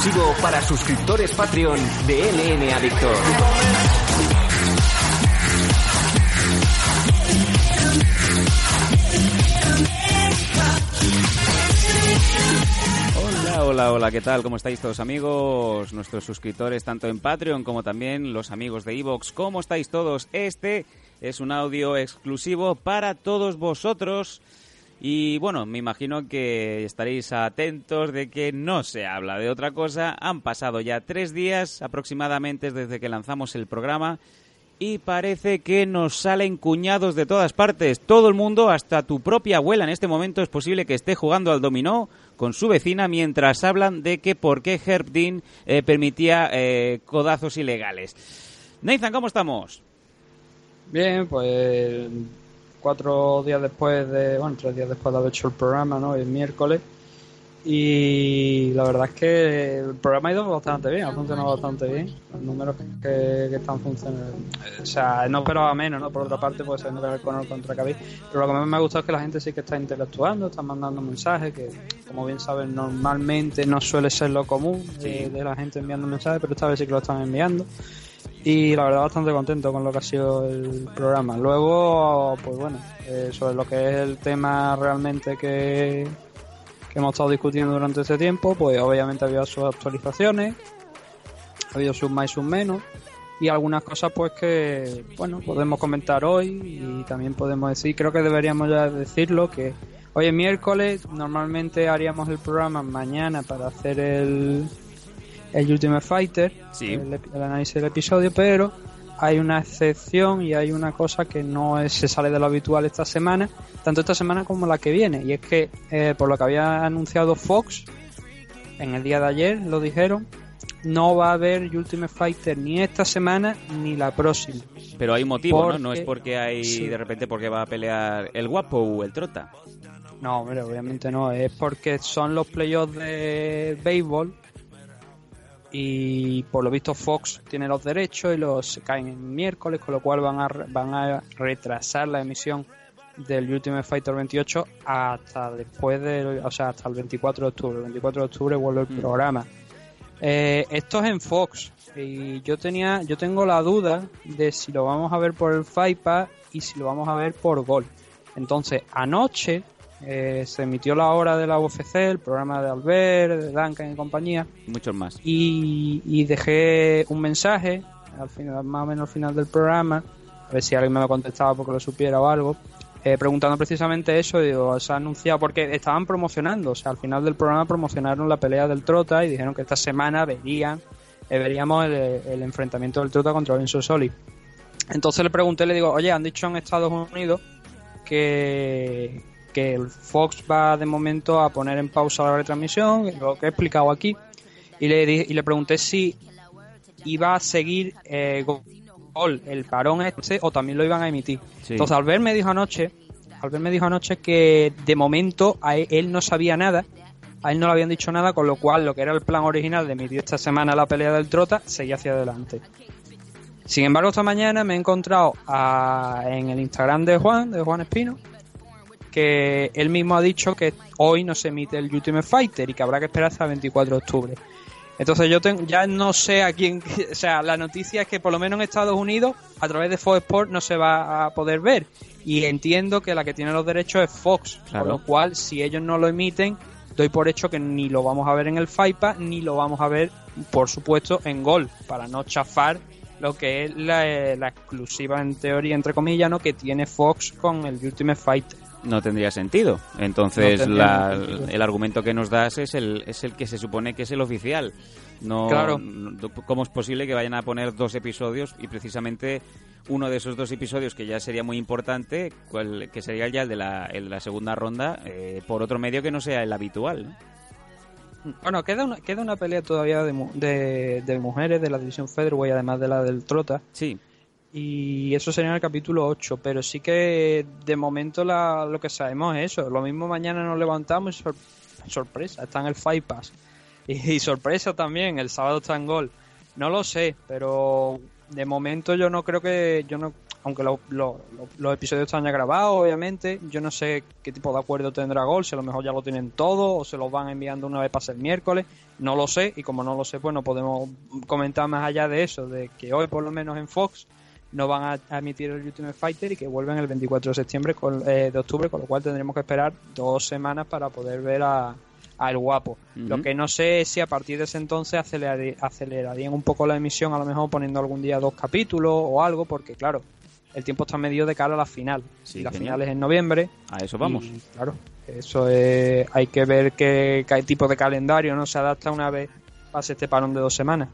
Exclusivo para suscriptores Patreon de LN Adictor. Hola, hola, ¿qué tal? ¿Cómo estáis todos amigos? Nuestros suscriptores tanto en Patreon como también los amigos de Evox. ¿Cómo estáis todos? Este es un audio exclusivo para todos vosotros. Y bueno, me imagino que estaréis atentos de que no se habla de otra cosa. Han pasado ya tres días aproximadamente desde que lanzamos el programa y parece que nos salen cuñados de todas partes. Todo el mundo, hasta tu propia abuela en este momento es posible que esté jugando al dominó con su vecina mientras hablan de que por qué Herb Dean eh, permitía eh, codazos ilegales. Nathan, ¿cómo estamos? Bien, pues cuatro días después de, bueno, tres días después de haber hecho el programa, ¿no? El miércoles. Y la verdad es que el programa ha ido bastante bien, ha funcionado bastante bien. Los números que, que están funcionando. O sea, no esperaba menos, ¿no? Por otra parte, pues sabiendo que el Conor contra Khabib. Pero lo que más me ha gustado es que la gente sí que está interactuando, está mandando mensajes, que como bien saben, normalmente no suele ser lo común de, de la gente enviando mensajes, pero esta vez sí que lo están enviando y la verdad bastante contento con lo que ha sido el programa. Luego, pues bueno, eh, sobre lo que es el tema realmente que, que hemos estado discutiendo durante este tiempo, pues obviamente ha habido sus actualizaciones, ha habido sus más y sus menos, y algunas cosas pues que, bueno, podemos comentar hoy y también podemos decir, creo que deberíamos ya decirlo, que hoy es miércoles, normalmente haríamos el programa mañana para hacer el, el Ultimate Fighter, Sí. el, análisis del episodio, pero hay una excepción y hay una cosa que no se sale de lo habitual esta semana, tanto esta semana como la que viene, y es que eh, por lo que había anunciado Fox en el día de ayer, lo dijeron, no va a haber Ultimate Fighter ni esta semana ni la próxima. Pero hay motivo, ¿no? No es porque hay sí. de repente porque va a pelear el guapo o el trota. No, hombre, obviamente no. Es porque son los playoffs de béisbol y por lo visto Fox tiene los derechos y los caen en miércoles, con lo cual van a, van a retrasar la emisión del Ultimate Fighter 28 hasta después de, o sea, hasta el 24 de octubre. El 24 de octubre vuelve el Mm. programa. Eh, esto es en Fox y yo tenía, yo tengo la duda de si lo vamos a ver por el Fight Pass y si lo vamos a ver por Gol. Entonces, anoche eh, se emitió la hora de la UFC, el programa de Albert, de Duncan y compañía, muchos más. y, y dejé un mensaje, al final, más o menos al final del programa, a ver si alguien me lo contestaba porque lo supiera o algo, eh, preguntando precisamente eso, digo, se ha anunciado, porque estaban promocionando, o sea, al final del programa promocionaron la pelea del Trota y dijeron que esta semana verían, eh, veríamos el, el enfrentamiento del Trota contra Vince Soli. Entonces le pregunté, le digo, oye, han dicho en Estados Unidos que, que el Fox va de momento a poner en pausa la retransmisión, lo que he explicado aquí, y le, y le pregunté si iba a seguir eh, Gol, el parón este, o también lo iban a emitir. Sí. Entonces Albert me dijo anoche, Albert me dijo anoche que de momento a él, él no sabía nada, a él no le habían dicho nada, con lo cual lo que era el plan original de emitir esta semana la pelea del Trota seguía hacia adelante. Sin embargo, esta mañana me he encontrado a- en el Instagram de Juan, de Juan Espino, que él mismo ha dicho que hoy no se emite el Ultimate Fighter y que habrá que esperar hasta el 24 de octubre. Entonces yo ten- ya no sé a quién, o sea, la noticia es que por lo menos en Estados Unidos a través de Fox Sports no se va a poder ver y entiendo que la que tiene los derechos es Fox, Claro. con lo cual si ellos no lo emiten doy por hecho que ni lo vamos a ver en el FIPA ni lo vamos a ver por supuesto en Gol para no chafar lo que es la, eh, la exclusiva en teoría entre comillas no que tiene Fox con el Ultimate Fighter. No tendría sentido. Entonces, No tendría la- sentido. el argumento que nos das es el, es el que se supone que es el oficial. No, Claro. no- ¿Cómo es posible que vayan a poner dos episodios y precisamente uno de esos dos episodios que ya sería muy importante, cual- que sería ya el de la, el de la segunda ronda, eh, por otro medio que no sea el habitual? ¿no? Bueno, queda una, queda una pelea todavía de, de, de mujeres de la división Featherweight, además de la del Trota. Sí, Y eso sería en el capítulo 8. Pero sí que de momento la- lo que sabemos es eso. Lo mismo mañana nos levantamos y sor- sorpresa, está en el Fight Pass. Y, sorpresa también, el sábado está en Gol. No lo sé, pero de momento yo no creo que. yo no Aunque lo- los episodios están ya grabados, obviamente, yo no sé qué tipo de acuerdo tendrá Gol. Si a lo mejor ya lo tienen todo o se los van enviando una vez para el miércoles. No lo sé, y como no lo sé, pues no podemos comentar más allá de eso, de que hoy, por lo menos en Fox, no van a, emitir el Ultimate Fighter y que vuelven el 24 de septiembre con- eh, de octubre, con lo cual tendremos que esperar dos semanas para poder ver a, a El Guapo. Lo que no sé es si a partir de ese entonces acelerari- acelerarían un poco la emisión, a lo mejor poniendo algún día dos capítulos o algo, porque claro, el tiempo está medido de cara a la final. Sí, y la genial. final es en noviembre. a eso vamos. Y, claro, eso es, hay que ver qué, qué tipo de calendario no se adapta una vez pase este parón de dos semanas.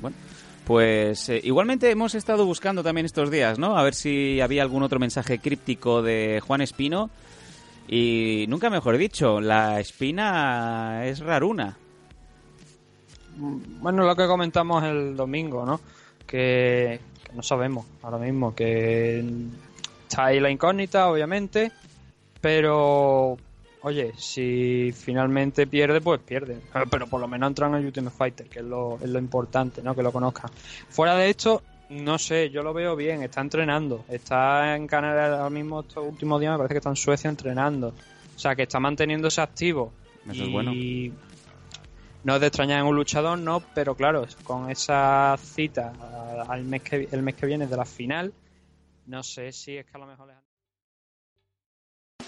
Bueno, pues eh, igualmente hemos estado buscando también estos días, ¿no? A ver si había algún otro mensaje críptico de Juan Espino. Y nunca mejor dicho, la espina es raruna. Bueno, lo que comentamos el domingo, ¿no? Que no sabemos ahora mismo, que está ahí la incógnita, obviamente, pero oye, si finalmente pierde, pues pierde. Pero por lo menos entra en Ultimate Fighter, que es lo, es lo importante, ¿no? Que lo conozcan. Fuera de esto, no sé, yo lo veo bien, está entrenando. Está en Canadá ahora mismo estos últimos días, me parece que está en Suecia entrenando. O sea, que está manteniéndose activo. Eso es Y bueno. No es de extrañar en un luchador, no, pero claro, con esa cita al mes que, el mes que viene de la final, no sé si es que a lo mejor les